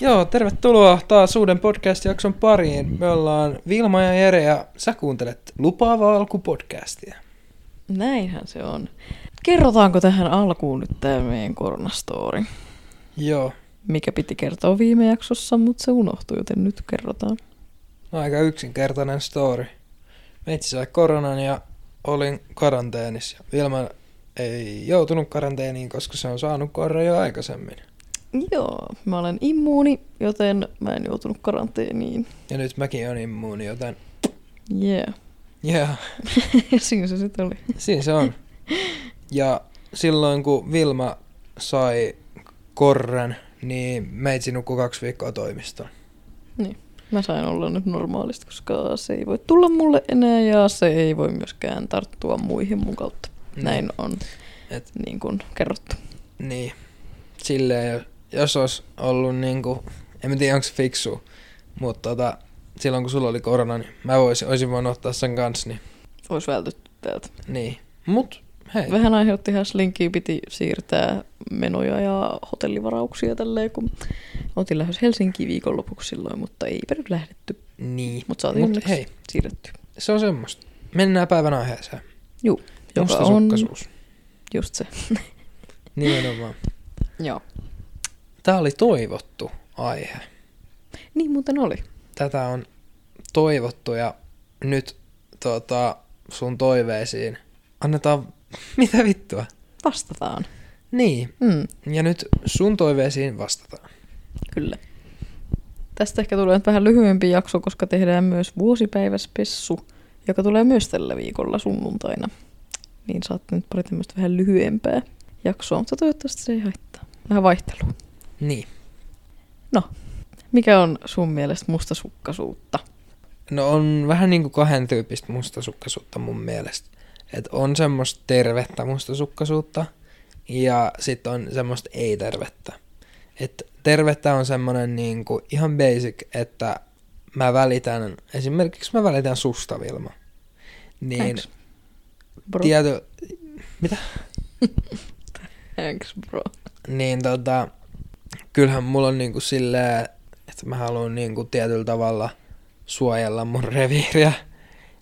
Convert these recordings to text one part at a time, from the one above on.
Joo, tervetuloa taas uuden podcast-jakson pariin. Me ollaan Vilma ja Jere ja sä kuuntelet Lupaava alku podcastia. Näinhän se on. Kerrotaanko tähän alkuun nyt tämä meidän koronastori? Joo, Mikä piti kertoa viime jaksossa, mutta se unohtui, joten nyt kerrotaan. aika yksinkertainen story. Meitsi sai koronan ja olin karanteenissa. Vilma ei joutunut karanteeniin, koska se on saanut koron jo aikaisemmin. Joo, mä olen immuuni, joten mä en joutunut karanteeniin. Ja nyt mäkin on immuuni, joten Yeah. yeah, Siinä se sitten oli. siinä se on. Ja silloin kun Vilma sai korren, niin meitsi nukkui kaksi viikkoa toimistoon. Niin. Mä sain olla nyt normaalisti, koska se ei voi tulla mulle enää ja se ei voi myöskään tarttua muihin mun kautta. Näin on Et, niin kuin kerrottu. niin, silleen, jos olisi ollut niinku, en mä tiedä onko se fiksu, mutta tota, silloin kun sulla oli korona, niin mä voisin, olisin voinut ottaa sen kanssa, niin, Olisi vältytty täältä. niin. Mut hei, Vähän aiheutti ihan slinkiä, piti siirtää menoja ja hotellivarauksia tälleen, kun oltiin lähes Helsinkiin viikonlopuksi silloin, mutta eipä nyt lähdetty. niin. Mutta saatiin Mut hei, siirretty. se on semmoista. Mennään päivän aiheeseen. Juu, joka on just se. Nimenomaan. Joo. Tää oli toivottu aihe. Niin muuten oli. Tätä on toivottu ja nyt tota, sun toiveisiin annetaan, mitä vittua? Vastataan. Niin, Mm, ja nyt sun toiveisiin vastataan. kyllä. Tästä ehkä tulee nyt vähän lyhyempi jakso, koska tehdään myös vuosipäiväspessu, joka tulee myös tällä viikolla sunnuntaina. Niin saatte nyt pari tämmöistä vähän lyhyempää jaksoa, mutta toivottavasti se ei haittaa. Vähän vaihtelua. Niin. No, mikä on sun mielestä mustasukkaisuutta? No on vähän niinku kahden tyyppistä mustasukkaisuutta mun mielestä. Et on semmoista tervettä mustasukkaisuutta ja sitten on semmoista ei-tervettä. Et tervettä on semmoinen niinku ihan basic, että mä välitän, esimerkiksi mä välitän susta Vilma. Niin Thanks, bro. tiety, mitä? Thanks, bro. Niin tota, kyllähän mulla on niinku silleen, että mä haluan niinku tietyllä tavalla suojella mun reviiriä.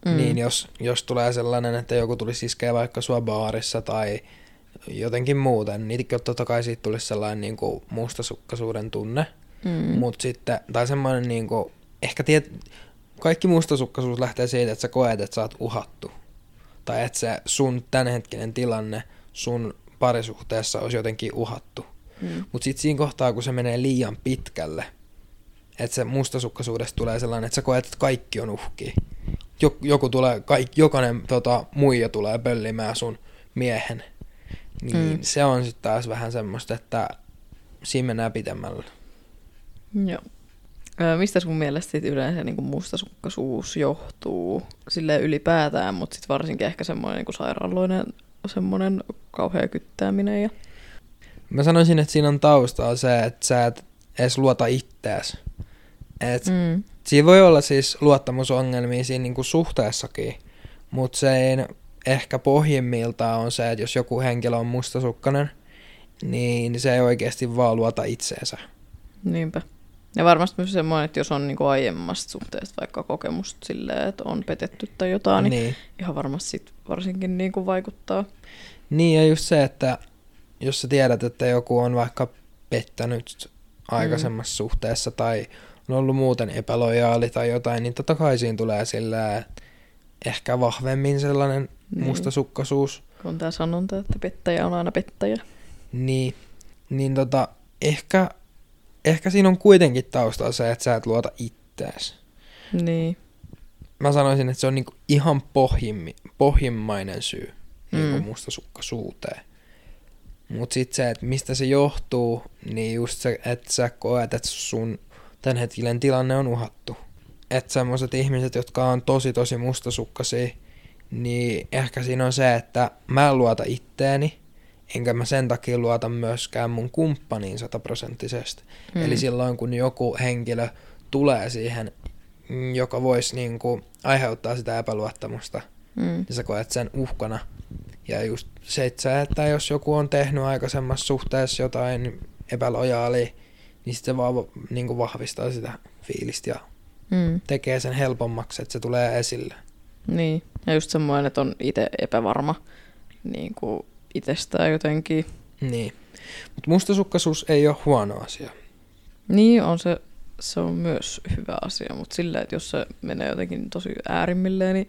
Mm. Niin jos, jos tulee sellainen, että joku tulisi iskeä vaikka sua baarissa tai jotenkin muuten, niin totta kai siitä tulisi sellainen niinku mustasukkaisuuden tunne. Mm. Mut sitten, tai semmoinen niinku, ehkä tiet, kaikki mustasukkaisuus lähtee siitä, että sä koet, että sä oot uhattu. Tai että se sun tämänhetkinen tilanne sun parisuhteessa olisi jotenkin uhattu. Mm. Mutta sitten siinä kohtaa, kun se menee liian pitkälle, että se mustasukkaisuudesta tulee sellainen, että sä koet, että kaikki on uhkia. Jok, joku tulee, kaik, jokainen tota, muija tulee pöllimään sun miehen. Niin Mm. se on sitten taas vähän semmoista, että siinä mennään pitemmällä. Joo. Mistä sun mielestä sit yleensä niin mustasukkaisuus johtuu sille ylipäätään, mutta sitten varsinkin ehkä semmoinen niin sairaaloinen semmoinen kauhea kyttääminen ja Mä sanoisin, että siinä on taustalla se, että sä et edes luota ittees. Et mm. Siinä voi olla siis luottamusongelmia siinä niinku suhteessakin, mutta se ei ehkä pohjimmiltaan on se, että jos joku henkilö on mustasukkainen, niin se ei oikeasti vaan luota itseensä. niinpä. Ja varmasti myös semmoinen, että jos on niin aiemmasta suhteesta vaikka kokemusta silleen, että on petetty tai jotain, niin, niin. ihan varmasti sit varsinkin niin kuin vaikuttaa. niin, ja just se, että jos sä tiedät, että joku on vaikka pettänyt aikaisemmassa mm. suhteessa tai on ollut muuten epälojaali tai jotain, niin totta kai siinä tulee sillä ehkä vahvemmin sellainen Niin. mustasukkaisuus. Kun tämä sanonta, että pettäjä on aina pettäjä. Niin, niin tota, ehkä, ehkä siinä on kuitenkin taustalla se, että sä et luota ittees. Niin. Mä sanoisin, että se on niinku ihan pohjimmi, pohjimmainen syy mm. niinku Mm. mustasukkaisuuteen. Mut sit se, että mistä se johtuu, niin just se, että sä koet, että sun tämänhetkinen tilanne on uhattu. Että semmoiset ihmiset, jotka on tosi tosi mustasukkaisia, niin ehkä siinä on se, että mä en luota itteeni, enkä mä sen takia luota myöskään mun kumppaniin sataprosenttisesti. Mm. Eli silloin kun joku henkilö tulee siihen, joka voisi niinku aiheuttaa sitä epäluottamusta, Mm. niin sä koet sen uhkana. Ja just se, että, sä, että jos joku on tehnyt aikaisemmassa suhteessa jotain epälojaalia, niin sit se vaan niin kuin vahvistaa sitä fiilistä ja Mm. tekee sen helpommaksi, että se tulee esille. Niin, ja just semmoinen, että on itse epävarma niin kuin itsestään jotenkin. Niin. Mutta mustasukkaisuus ei ole huono asia. Niin, on se, se on myös hyvä asia, mutta sillä, että jos se menee jotenkin tosi äärimmilleen, niin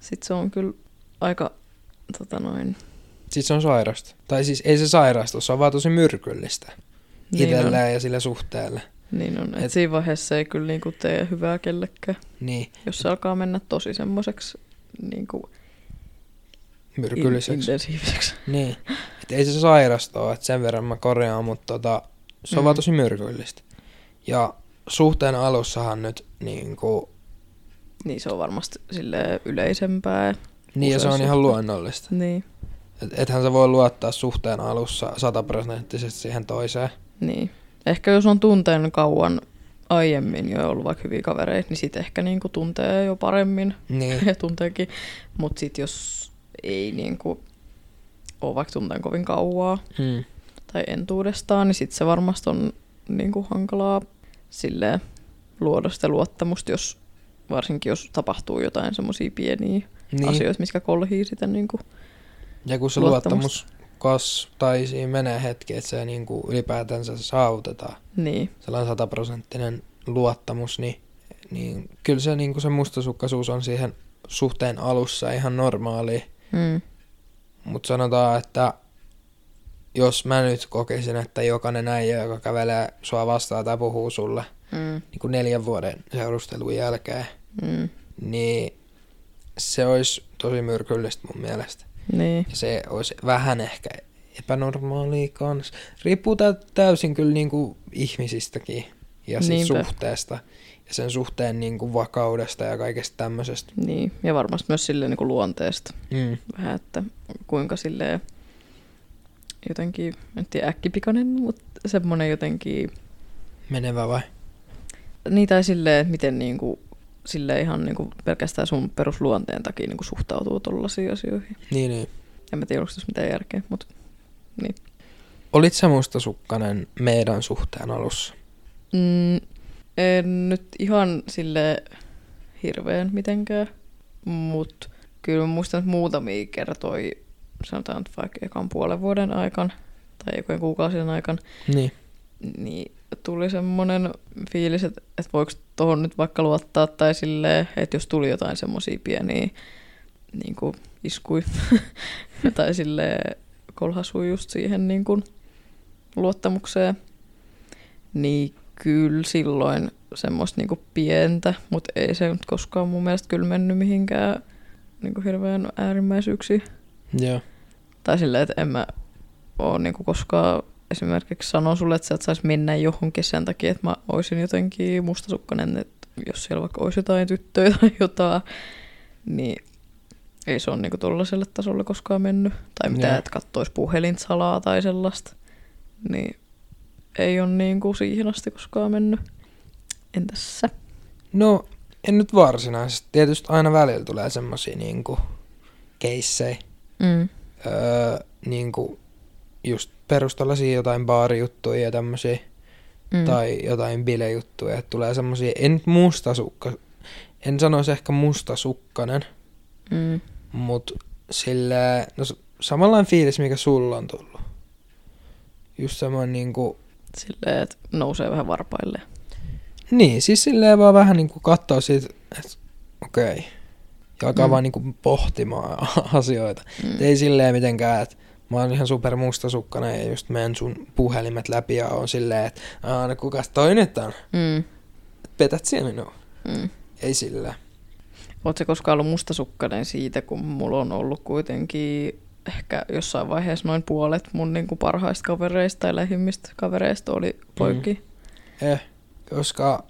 sit se on kyllä aika tota noin, Sitten se on sairasta. Tai siis ei se sairasta, se on vaan tosi myrkyllistä niin on, itselleen ja sille suhteelle. niin on. Et Et- siinä vaiheessa ei kyllä niinku tee hyvää kellekään, Niin, jos se alkaa mennä tosi semmoiseksi niinku myrkylliseksi. intensiiviseksi. Niin. Et ei se sairasta ole, että sen verran mä korjaan, mutta tota, se on Mm. vaan tosi myrkyllistä. Ja suhteen alussahan nyt niin kuin, Niin se on varmasti sille yleisempää. Niin ja se on ihan luonnollista. Niin, Et, ethän sä voi luottaa suhteen alussa sataprosenttisesti siihen toiseen. niin. Ehkä jos on tunteen kauan aiemmin jo ollut vaikka hyviä kavereita, niin sitten ehkä niinku tuntee jo paremmin Niin, ja tunteekin. Mutta sitten jos ei niinku ole vaikka tunteen kovin kauaa mm. tai entuudestaan, niin sitten se varmasti on niinku hankalaa silleen luoda sitä luottamusta, jos, varsinkin jos tapahtuu jotain semmoisia pieniä niin. asioita, mitkä kolhii sitä niinku. Ja kun se luottamus kas, tai siinä menee hetki, että se niin kuin ylipäätänsä saavutetaan, Niin, sellainen sataprosenttinen luottamus, niin, niin kyllä se, niin kuin se mustasukkaisuus on siihen suhteen alussa ihan normaali. mm. Mutta sanotaan, että jos mä nyt kokisin, että jokainen äijä, joka kävelee sua vastaan tai puhuu sulle Mm. niin kuin neljän vuoden seurustelun jälkeen, Mm. niin se olisi tosi myrkyllistä mun mielestä. Niin, Ja se olisi vähän ehkä epänormaalia kans. Riippuu tä- täysin kyllä niinku ihmisistäkin ja Niinpä. suhteesta ja sen suhteen niinku vakaudesta ja kaikesta tämmöisestä. niin. Ja varmasti myös silleen niinku luonteesta. Mm. vähän, että kuinka silleen jotenkin, en tiedä äkkipikainen, mutta semmoinen jotenkin, Menevä vai? niin tai silleen, että miten niinku, silleen ihan niinku pelkästään sun perusluonteen takia niinku suhtautuu tollaisiin asioihin. Niin, niin. En mä tiedä, onko tässä mitään järkeä, mutta niin. Olit sä mustasukkainen meidän suhteen alussa? Mm, en nyt ihan sille hirveän mitenkään, mutta kyllä mä muistan, että muutamia kertoi, sanotaan nyt vaikka ekan puolen vuoden aikana tai ekojen kuukausien aikana, Niin. niin tuli semmoinen fiilis, että, että voiko tuohon nyt vaikka luottaa tai silleen, että jos tuli jotain semmoisia pieniä niin kuin iskui tai silleen kolhasui just siihen niin kuin luottamukseen, niin kyllä silloin semmoista niin kuin pientä, mutta ei se nyt koskaan mun mielestä kyllä mennyt mihinkään niin kuin hirveän äärimmäisyyksiin. Joo. Tai silleen, että en mä oo niinku koskaan esimerkiksi sanon sulle, että sä et saisi mennä johonkin sen takia, että mä oisin jotenkin mustasukkainen, että jos siellä vaikka olisi jotain tyttöjä tai jotain, niin ei se ole niinku tollaiselle tasolle koskaan mennyt. Tai mitä, Joo. että kattois puhelinta salaa tai sellaista. Niin ei ole niinku siihen asti koskaan mennyt. Entäs sä? No, en nyt varsinaisesti. Tietysti aina välillä tulee semmosia niinku keissejä. Mm. Öö, niinku just perustellaisia jotain baarijuttuja ja tämmösiä. Mm. tai jotain bilejuttuja, että tulee semmosia, en nyt mustasukka, en sanoisi ehkä mustasukkanen, Mm. mut sillä, no samanlainen fiilis, mikä sulla on tullut. Just semmoinen niinku, Silleen, että nousee vähän varpaille. niin, siis silleen vaan vähän niinku kattoo siitä, että okei. Okay. Ja alkaa Mm. vaan niinku pohtimaan asioita. Mm. Mm. Ei silleen mitenkään, että mä oon ihan super mustasukkainen ja just menen sun puhelimet läpi ja on silleen, että aah, no kukas toi nyt on? Mm. Petät siellä minua? Mm. Ei sillä. Oletko koskaan ollut mustasukkainen siitä, kun mulla on ollut kuitenkin ehkä jossain vaiheessa noin puolet mun niin kuin parhaista kavereista tai lähimmistä kavereista oli poikki. Eh, koska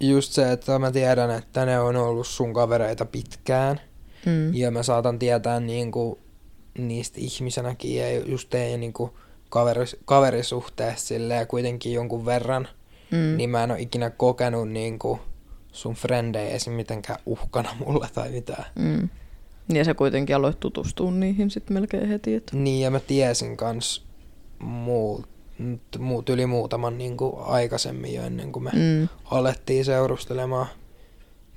just se, että mä tiedän, että ne on ollut sun kavereita pitkään. Mm. Ja mä saatan tietää niinku niistä ihmisenäkin ja just teidän niinku kaveris, kaverisuhteessa silleen kuitenkin jonkun verran. Mm. Niin mä en ole ikinä kokenut niinku sun frendejä esim. mitenkään uhkana mulle tai mitään. Mm. Ja sä kuitenkin aloit tutustua niihin sitten melkein heti. Että... Niin ja mä tiesin kans muut, muut yli muutaman niin kuin aikaisemmin jo ennen kuin me Mm. alettiin seurustelemaan,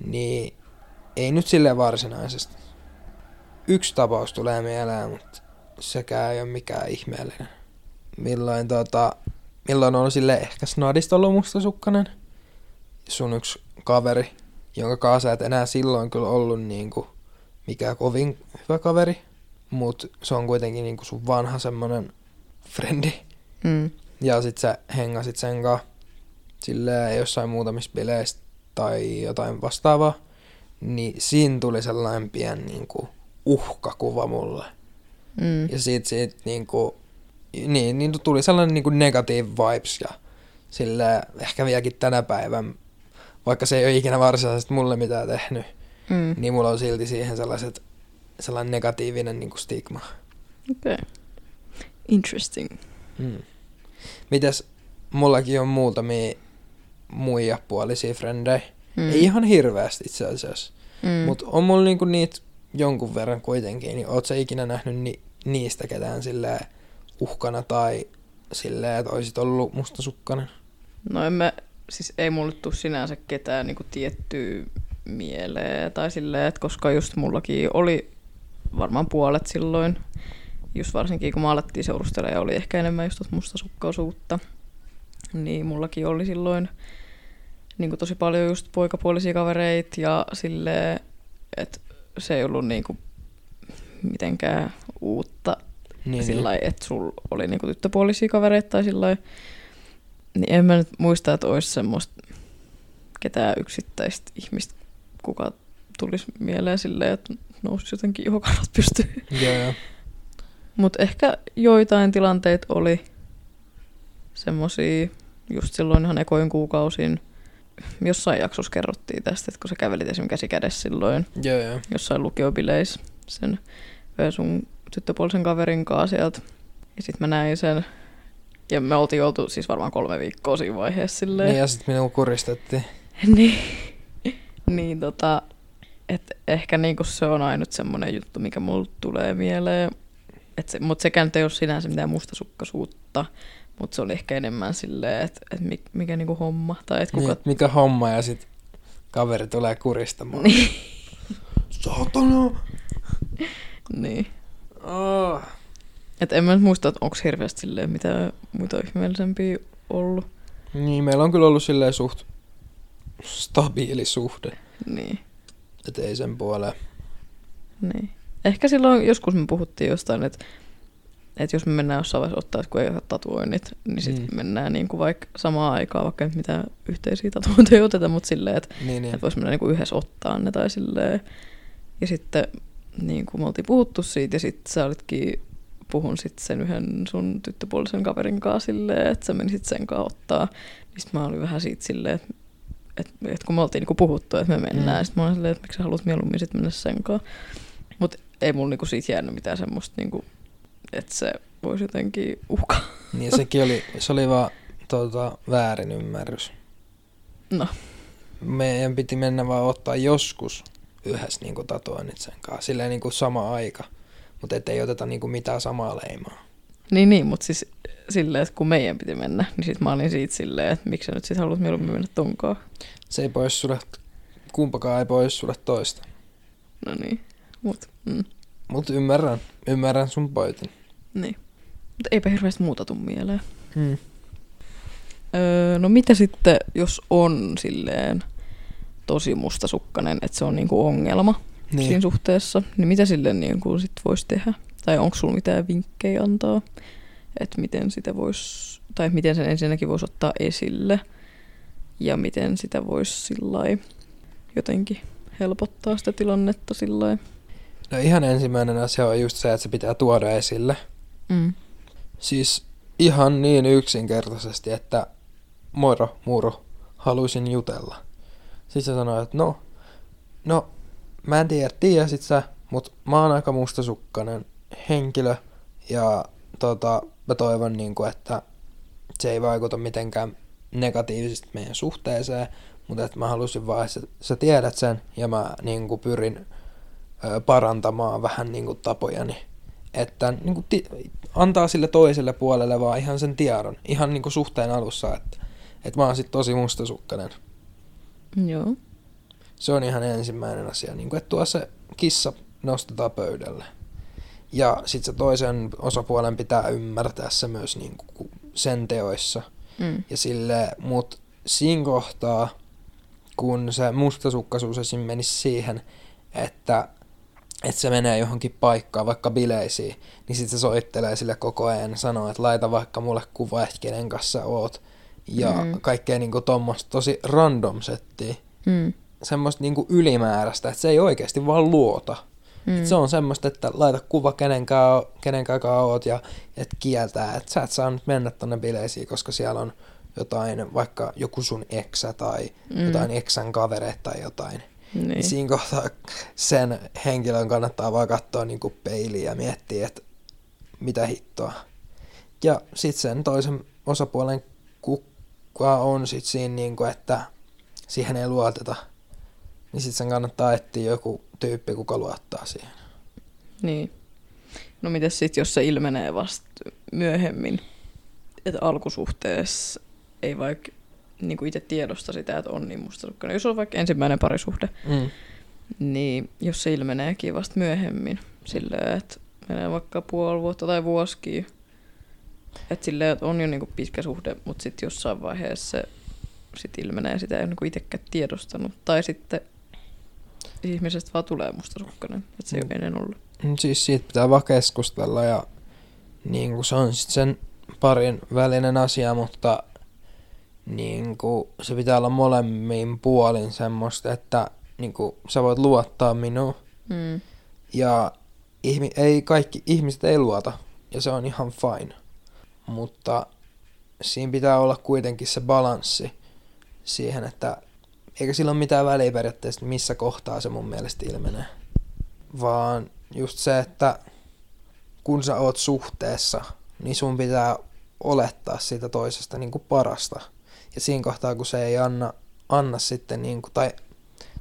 niin ei nyt sille varsinaisesti. Yksi tapaus tulee mieleen, mutta sekään ei ole mikään ihmeellinen. Milloin, tota, milloin on sille ehkä snadista ollut mustasukkainen. Sun yksi kaveri, jonka kanssa sä et enää silloin kyllä ollut niinku mikään kovin hyvä kaveri. Mut se on kuitenkin niinku sun vanha semmonen frendi. Mm. Ja sit sä hengasit sen kanssa silleen jossain muutamissa bileissä tai jotain vastaavaa. Niin siinä tuli sellainen pien niinku uhkakuva mulle. Mm. Ja siitä, siitä niinku, niin, niin tuli sellainen niinku negative vibes ja sillä ehkä vieläkin tänä päivän, vaikka se ei ole ikinä varsinaisesti mulle mitään tehnyt, Mm. niin mulla on silti siihen sellaiset, sellainen negatiivinen niinku stigma. Okei. Okay. Interesting. Mm. Mites mullakin on muutamia muijapuolisia frendejä. Mm. Ei ihan hirveästi itse asiassa. Mm. Mutta on mulla niinku niitä jonkun verran kuitenkin. Niin oot sä ikinä nähnyt ni- niistä ketään silleen uhkana tai silleen, että oisit ollut mustasukkainen? No en mä, siis ei mulle tuu sinänsä ketään niinku tiettyä mieleen tai silleen, että koska just mullakin oli varmaan puolet silloin, just varsinkin kun mä alettiin seurustella ja oli ehkä enemmän just tuota mustasukkaisuutta, niin mullakin oli silloin niin tosi paljon just poikapuolisia kavereita ja silleen, että se ei ollut niin kuin mitenkään uutta niin, sillä lailla, että sulla oli niinku tyttöpuolisia kavereita tai sillä. Niin en mä nyt muista, että olisi semmoista ketään yksittäistä ihmistä, kuka tulisi mieleen silleen, että nousisi jotenkin ihokannat pystyyn. Joo, joo. Mutta ehkä joitain tilanteita oli semmosia, just silloin ihan ekoin kuukausin, jossain jaksossa kerrottiin tästä, että kun sä kävelit esimerkiksi käsi kädessä silloin Joo, joo. jossain lukiobileissä sen sun tyttöpuolisen kaverin kanssa sieltä. Ja sit mä näin sen. Ja me oltiin oltu siis varmaan kolme viikkoa siinä vaiheessa silleen. Niin ja sit minua kuristettiin. niin, niin tota, et ehkä niinku se on ainut semmonen juttu, mikä mulle tulee mieleen. Et se, mut sekään nyt ei ole sinänsä mitään mustasukkaisuutta, mutta se oli ehkä enemmän silleen, että et mikä, mikä niinku homma. Tai Niin, kuka... et mikä homma ja sit kaveri tulee kuristamaan. Niin. Saatana! niin. Oh. Et en mä nyt muista, että onko hirveästi silleen mitään muita ihmeellisempiä ollut. Niin, meillä on kyllä ollut silleen suht stabiili suhde. Niin. Et ei sen puoleen. Niin. Ehkä silloin joskus me puhuttiin jostain, että, että jos me mennään jossain vaiheessa ottaa, kun ei ole tatuoinnit, niin sitten Mm. mm. mennään niin kuin vaikka samaan aikaan, vaikka nyt mitään yhteisiä tatuointeja ei oteta, mutta silleen, että, Niin, niin. että voisi mennä niin kuin yhdessä ottaa ne tai silleen. Ja sitten niin kuin me oltiin puhuttu siitä ja sitten sä olitkin puhun sitten sen yhden sun tyttöpuolisen kaverin kanssa silleen, että sä menisit sen kanssa ottaa. Niin sit mä olin vähän siitä silleen, että et, et kun me oltiin niinku puhuttu, että me mennään, Mm. mm. sit mä olin silleen, että miksi sä haluat mieluummin sit mennä sen kanssa. Mut ei mulla niinku siitä jäänyt mitään semmoista, niinku, että se voisi jotenkin uhkaa. Niin sekin oli, se oli vaan tota, väärin ymmärrys. No, Meidän piti mennä vaan ottaa joskus yhdessä niinku tatuoinnit sen kanssa. Silleen niinku sama aika. Mutta ettei oteta niinku mitään samaa leimaa. niin niin, mutta siis silleen, että kun meidän piti mennä, niin sit mä olin siitä silleen, että miksi sä nyt sit haluat mieluummin mennä tonkaan. Se ei pois sulle, kumpakaan ei pois sulle toista. No niin, mut mm, Mut ymmärrän, ymmärrän sun pointin. Niin. Mutta eipä hirveästi muuta tuu mieleen. Hmm. Öö, no mitä sitten, jos on silleen tosi mustasukkainen, että se on niinku ongelma niin. siinä suhteessa, niin mitä sille niinku sit voisi tehdä? Tai onko sulla mitään vinkkejä antaa, että miten sitä vois, tai miten sen ensinnäkin voisi ottaa esille ja miten sitä voisi sillai jotenkin helpottaa sitä tilannetta sillai. No ihan ensimmäinen asia on just se, että se pitää tuoda esille. Mm. Siis ihan niin yksinkertaisesti, että moro, muro, haluaisin jutella. Sitten se sanoi, että no, no, mä en tiedä, tiesit sä, mut mä oon aika mustasukkainen henkilö ja tota, mä toivon niinku, että se ei vaikuta mitenkään negatiivisesti meidän suhteeseen, mutta että mä halusin vaan, että sä, tiedät sen ja mä niinku pyrin ö, parantamaan vähän niinku tapojani, että niin kuin ti- antaa sille toiselle puolelle vaan ihan sen tiedon, ihan niin kuin suhteen alussa, että, että mä oon sit tosi mustasukkainen. Joo. Se on ihan ensimmäinen asia, niin kuin, että tuo se kissa nostetaan pöydälle. Ja sitten se toisen osapuolen pitää ymmärtää se myös niin kuin sen teoissa. Mm. Ja sille, mut siinä kohtaa, kun se mustasukkaisuus esim. menisi siihen, että, että se menee johonkin paikkaan, vaikka bileisiin, niin sitten se soittelee sille koko ajan ja sanoo, että laita vaikka mulle kuva, että kenen kanssa sä oot. Ja Mm. kaikkea niinku tommoista tosi random settiä. Mm. Semmoista niinku ylimääräistä, että se ei oikeasti vaan luota. Mm. Mm. Se on semmoista, että laita kuva kenenkään, kenenkään oot ja et kieltää, että sä et saa nyt mennä tonne bileisiin, koska siellä on jotain, vaikka joku sun eksä tai Mm. mm. jotain eksän kavereita tai jotain. Niin. Niin. Siinä kohtaa sen henkilön kannattaa vaan katsoa niinku peiliin ja miettiä, että mitä hittoa. Ja sitten sen toisen osapuolen kukka on sitten siinä, niinku, että siihen ei luoteta. Niin sitten sen kannattaa etsiä joku tyyppi, kuka luottaa siihen. Niin. No mites sit, jos se ilmenee vasta myöhemmin, että alkusuhteessa ei vaikka niin itse tiedosta sitä, että on niin mustasukkainen. Jos on vaikka ensimmäinen parisuhde, Mm. niin jos se ilmeneekin vasta myöhemmin, silleen, että menee vaikka puoli vuotta tai vuosikin, että silleen, että on jo niin pitkä suhde, mutta sitten jossain vaiheessa se sit ilmenee, sitä ei ole niin itsekään tiedostanut. Tai sitten ihmisestä vaan tulee mustasukkainen, että se ei Mm. ole ennen ollut. Mm, Siis siitä pitää vaan keskustella ja niin kuin se on sitten sen parin välinen asia, mutta niin kuin se pitää olla molemmin puolin semmoista, että niin kuin sä voit luottaa minuun Mm. ja ihmi, ei, kaikki ihmiset ei luota ja se on ihan fine. Mutta siinä pitää olla kuitenkin se balanssi siihen, että eikä sillä ole mitään väliä periaatteessa, missä kohtaa se mun mielestä ilmenee. Vaan just se, että kun sä oot suhteessa, niin sun pitää olettaa siitä toisesta niin kuin parasta. Ja siinä kohtaa, kun se ei anna, anna sitten, niin kuin, tai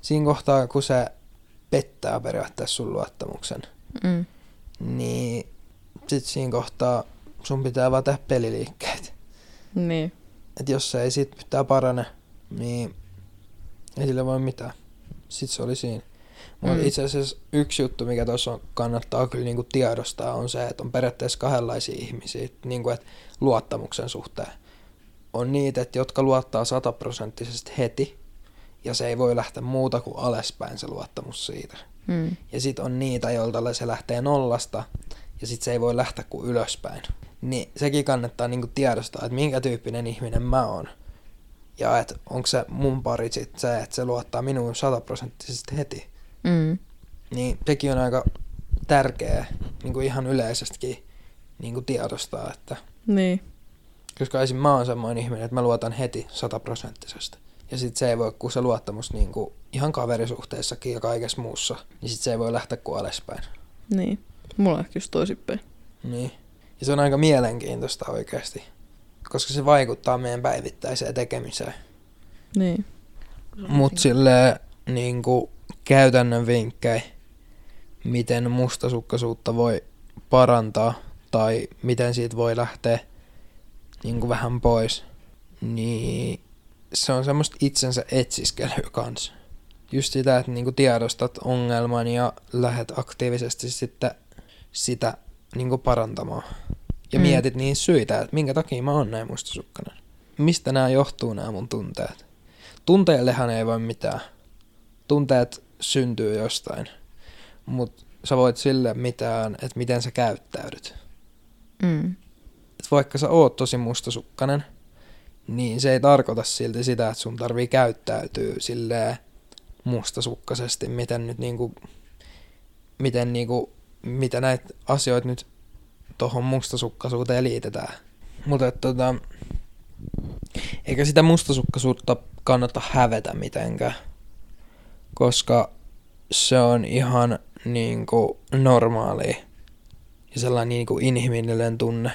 siinä kohtaa, kun se pettää periaatteessa sun luottamuksen, Mm. niin sit siinä kohtaa sun pitää vaan tehdä peliliikkeitä. Niin. Et jos se ei sit mitään parane, niin ei sille voi mitään. Sitten se oli siinä. Mutta Mm. itse asiassa yksi juttu, mikä tuossa kannattaa kyllä niinku tiedostaa, on se, että on periaatteessa kahdenlaisia ihmisiä, niinku, että luottamuksen suhteen. On niitä, että jotka luottaa sataprosenttisesti heti, ja se ei voi lähteä muuta kuin alaspäin se luottamus siitä. Mm. Ja sitten on niitä, joilta se lähtee nollasta, ja sitten se ei voi lähteä kuin ylöspäin. Niin sekin kannattaa niinku tiedostaa, että minkä tyyppinen ihminen mä oon. Ja että onko se mun pari sit se, että se luottaa minuun sataprosenttisesti heti. Mm. Niin sekin on aika tärkeä niin kuin ihan yleisestikin niin kuin tiedostaa, että Niin. Koska esim. mä oon semmoinen ihminen, että mä luotan heti sataprosenttisesti. Ja sit se ei voi, kun se luottamus niin kuin ihan kaverisuhteessakin ja kaikessa muussa, niin sit se ei voi lähteä kuin alaspäin. Niin. Mulla on ehkä just toisinpäin. Niin. Ja se on aika mielenkiintoista oikeasti, koska se vaikuttaa meidän päivittäiseen tekemiseen. Niin. Mut sille niin kuin käytännön vinkkejä, miten mustasukkaisuutta voi parantaa tai miten siitä voi lähteä niin kuin vähän pois, niin se on semmoista itsensä etsiskelyä kanssa. Just sitä, että niin kuin tiedostat ongelman ja lähdet aktiivisesti sitten sitä niin kuin parantamaan. Ja Mm. mietit niin syitä, että minkä takia mä oon näin mustasukkainen. Mistä nämä johtuu nämä mun tunteet. Tunteillehan ei voi mitään. Tunteet syntyy jostain. Mutta sä voit sille mitään, että miten sä käyttäydyt. Mm. Vaikka sä oot tosi mustasukkainen, niin se ei tarkoita silti sitä, että sun tarvii käyttäytyä silleen mustasukkaisesti, miten nyt niinku, miten niinku, mitä näitä asioita nyt tohon mustasukkaisuuteen liitetään. Mutta tota, eikä sitä mustasukkaisuutta kannata hävetä mitenkään, koska se on ihan niinku normaalia ja sellainen niinku inhimillinen tunne.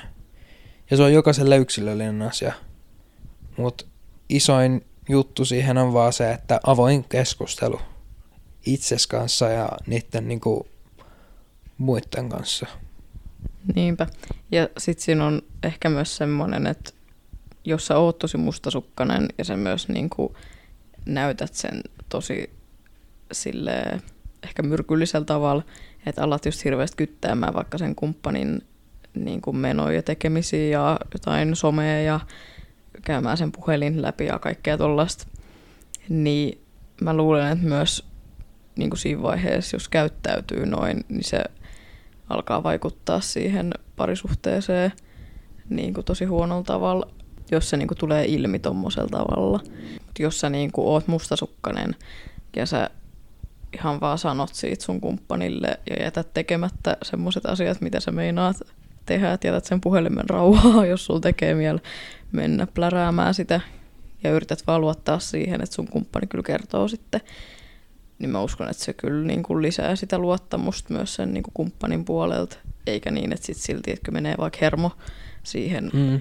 Ja se on jokaiselle yksilöllinen asia. Mutta isoin juttu siihen on vaan se, että avoin keskustelu itses kanssa ja niiden niinku muiden kanssa. Niinpä. Ja sit siinä on ehkä myös semmoinen, että jos sä oot tosi mustasukkainen ja sä myös niin kuin näytät sen tosi sille ehkä myrkyllisellä tavalla, että alat just hirveästi kyttäämään vaikka sen kumppanin niin kuin menoja ja tekemisiä ja jotain somea ja käymään sen puhelin läpi ja kaikkea tollasta, niin mä luulen, että myös niin kuin siinä vaiheessa, jos käyttäytyy noin, niin se alkaa vaikuttaa siihen parisuhteeseen niin kuin tosi huonolla tavalla, jos se niin kuin tulee ilmi tommosella tavalla. Mut jos sä niin kuin oot mustasukkainen ja sä ihan vaan sanot siitä sun kumppanille ja jätät tekemättä semmoiset asiat, mitä sä meinaat tehdä, että jätät sen puhelimen rauhaa, jos sulla tekee mieli mennä pläräämään sitä ja yrität vaan luottaa siihen, että sun kumppani kyllä kertoo sitten, niin mä uskon, että se kyllä niin kuin lisää sitä luottamusta myös sen niin kuin kumppanin puolelta, eikä niin, että sit silti, että menee vaikka hermo siihen, Mm.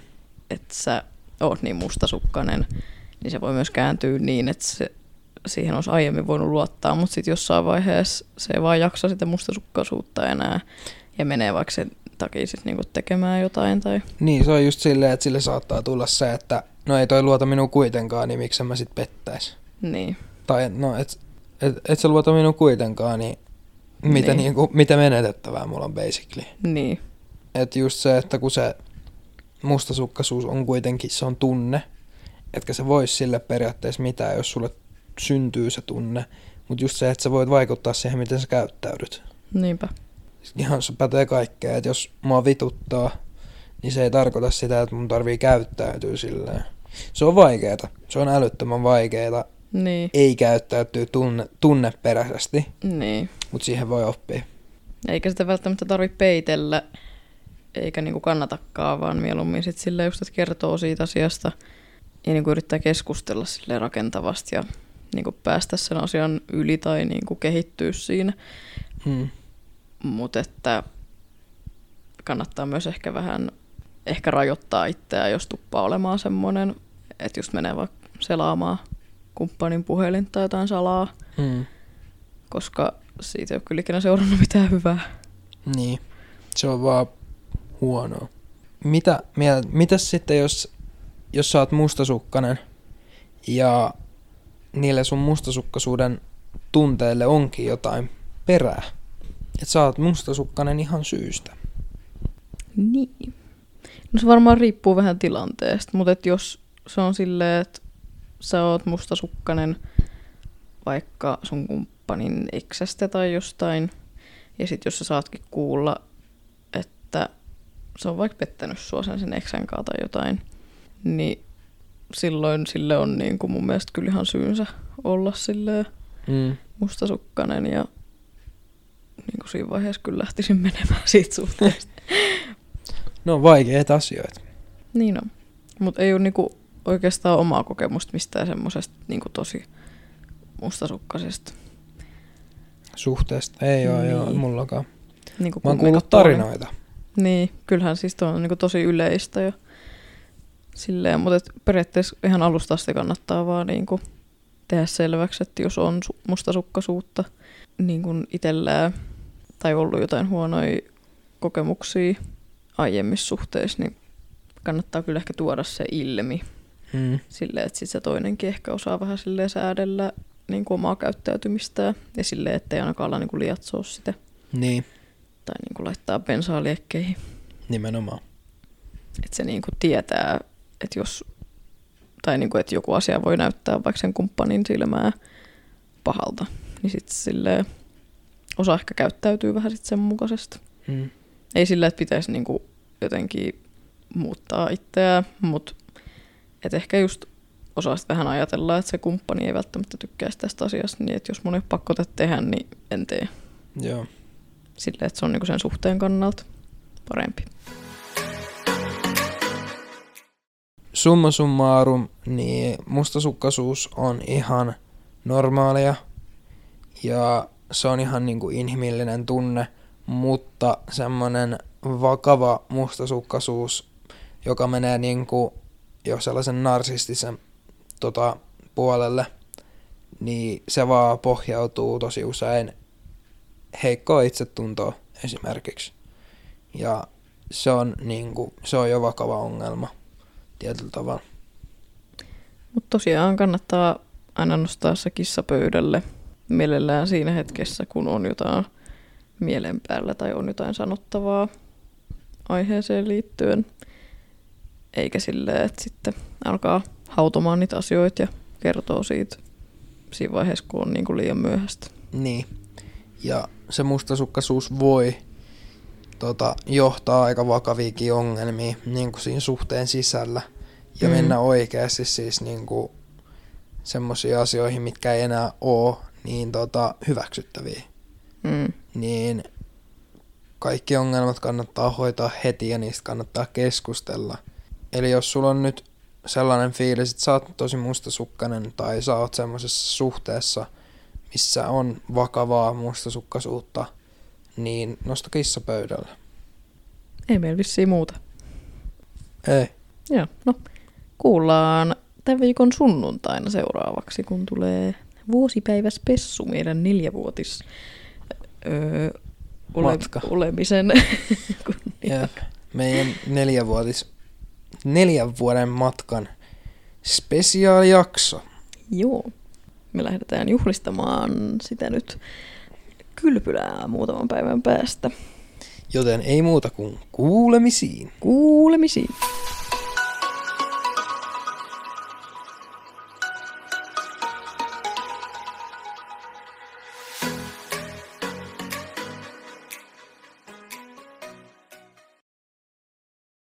että sä oot niin mustasukkainen, niin se voi myös kääntyä niin, että se, siihen olisi aiemmin voinut luottaa, mutta sitten jossain vaiheessa se ei vaan jaksa sitä mustasukkaisuutta enää ja menee vaikka sen takia sit niinku tekemään jotain tai Niin, se on just silleen, että sille saattaa tulla se, että no ei toi luota minun kuitenkaan, niin miksi mä sit pettäis. niin, Tai no, et, et, et sä luota minun kuitenkaan, niin mitä, Niin. niin. Niinku, mitä menetettävää mulla on basically. niin, Et just se, että kun se mustasukkaisuus on kuitenkin, se on tunne, etkä se vois sille periaatteessa mitään, jos sulle syntyy se tunne. Mutta just se, että sä voit vaikuttaa siihen, miten sä käyttäydyt. niinpä, Ihan se pätee kaikkea, että jos mua vituttaa, niin se ei tarkoita sitä, että mun tarvii käyttäytyä silleen. Se on vaikeeta. Se on älyttömän vaikeeta. niin, Ei käyttäytyy tunne, tunneperäisesti, niin. mutta siihen voi oppia. Eikä sitä välttämättä tarvitse peitellä, eikä niinku kannatakaan, vaan mieluummin sit sille just, että kertoo siitä asiasta ja niinku yrittää keskustella sille rakentavasti ja niinku päästä sen asian yli tai niinku kehittyä siinä. Hmm. Mutta että kannattaa myös ehkä vähän ehkä rajoittaa itseään, jos tuppaa olemaan semmoinen, että just menee vaikka selaamaan kumppanin puhelinta tai jotain salaa, Hmm. koska siitä ei ole kyllä ikinä seurannut mitään hyvää. Niin, se on vaan huonoa. Mitä, mitäs sitten, jos, jos sä oot mustasukkainen ja niille sun mustasukkaisuuden tunteille onkin jotain perää? Että sä oot mustasukkainen ihan syystä. Niin. No se varmaan riippuu vähän tilanteesta, mutta et jos se on silleen, että sä oot mustasukkainen vaikka sun kumppanin eksästä tai jostain, ja sit jos sä saatkin kuulla, että se on vaikka pettänyt sua sen, sen eksän kanssa tai jotain, niin silloin sille on niin kuin mun mielestä kyllä ihan syynsä olla silleen Mm. mustasukkainen ja niin kuin siinä vaiheessa kyllä lähtisin menemään siitä suhteesta. Ne on vaikeita asioita. Niin on. Mutta ei ole niinku oikeastaan omaa kokemusta mistään semmoisesta niinku tosi mustasukkaisesta. Suhteesta ei ole, Niin. joo, mullakaan. Niinku Mä oon kuullut tarinoita. Niin, kyllähän siis tuo on niinku tosi yleistä ja silleen, mutta periaatteessa ihan alusta asti kannattaa vaan niinku tehdä selväksi, että jos on su- mustasukkaisuutta niin kuin itsellään tai ollut jotain huonoja kokemuksia aiemmissa suhteissa, niin kannattaa kyllä ehkä tuoda se ilmi Mm. silleen, että sit se toinenkin ehkä osaa vähän silleen säädellä niin kuin omaa käyttäytymistään ja silleen, ettei ainakaan ala niin kuin liatsoa sitä Niin, tai niin kuin laittaa bensaa liekkeihin. nimenomaan. Että se niin kuin tietää, että jos tai niin kuin, että joku asia voi näyttää vaikka sen kumppanin silmää pahalta, niin sitten silleen osaa ehkä käyttäytyy vähän sit sen mukaisesti. Mm. Ei sillä, että pitäisi niin kuin jotenkin muuttaa itseään, mutta et ehkä just osaa vähän ajatella, että se kumppani ei välttämättä tykkäisi tästä asiasta, niin että jos mun ei ole pakko tätä tehdä, niin en tee. Joo. Silleen, että se on niinku sen suhteen kannalta parempi. Summa summarum, niin mustasukkaisuus on ihan normaalia ja se on ihan niin kuin inhimillinen tunne, mutta semmoinen vakava mustasukkaisuus, joka menee niin kuin jo sellaisen narsistisen tota, puolelle, niin se vaan pohjautuu tosi usein heikkoa itsetuntoa esimerkiksi. Ja se on, niin kuin, se on jo vakava ongelma tietyllä tavalla. Mutta tosiaan kannattaa aina nostaa se kissa pöydälle mielellään siinä hetkessä, kun on jotain mielen päällä tai on jotain sanottavaa aiheeseen liittyen. Eikä silleen, että sitten alkaa hautomaan niitä asioita ja kertoo siitä siinä vaiheessa, kun on niin kuin liian myöhäistä. Niin. Ja se mustasukkaisuus voi tota, johtaa aika vakaviakin ongelmia niin kuin siinä suhteen sisällä. Ja Mm. mennä oikeasti siis niin kuin semmoisiin asioihin, mitkä ei enää ole niin tota, hyväksyttäviä. Mm. Niin kaikki ongelmat kannattaa hoitaa heti ja niistä kannattaa keskustella. Eli jos sulla on nyt sellainen fiilis, että sä oot tosi mustasukkainen tai sä oot semmoisessa suhteessa, missä on vakavaa mustasukkaisuutta, niin nosta kissa pöydälle. Ei meillä vissiin muuta. Ei. Joo, no kuullaan tämän viikon sunnuntaina seuraavaksi, kun tulee vuosipäiväspessu meidän neljävuotis öö, ole, Matka. olemisen. Ja meidän neljävuotis, neljän vuoden matkan spesiaalijakso. Joo. Me lähdetään juhlistamaan sitä nyt kylpylää muutaman päivän päästä. Joten ei muuta kuin kuulemisiin. Kuulemisiin.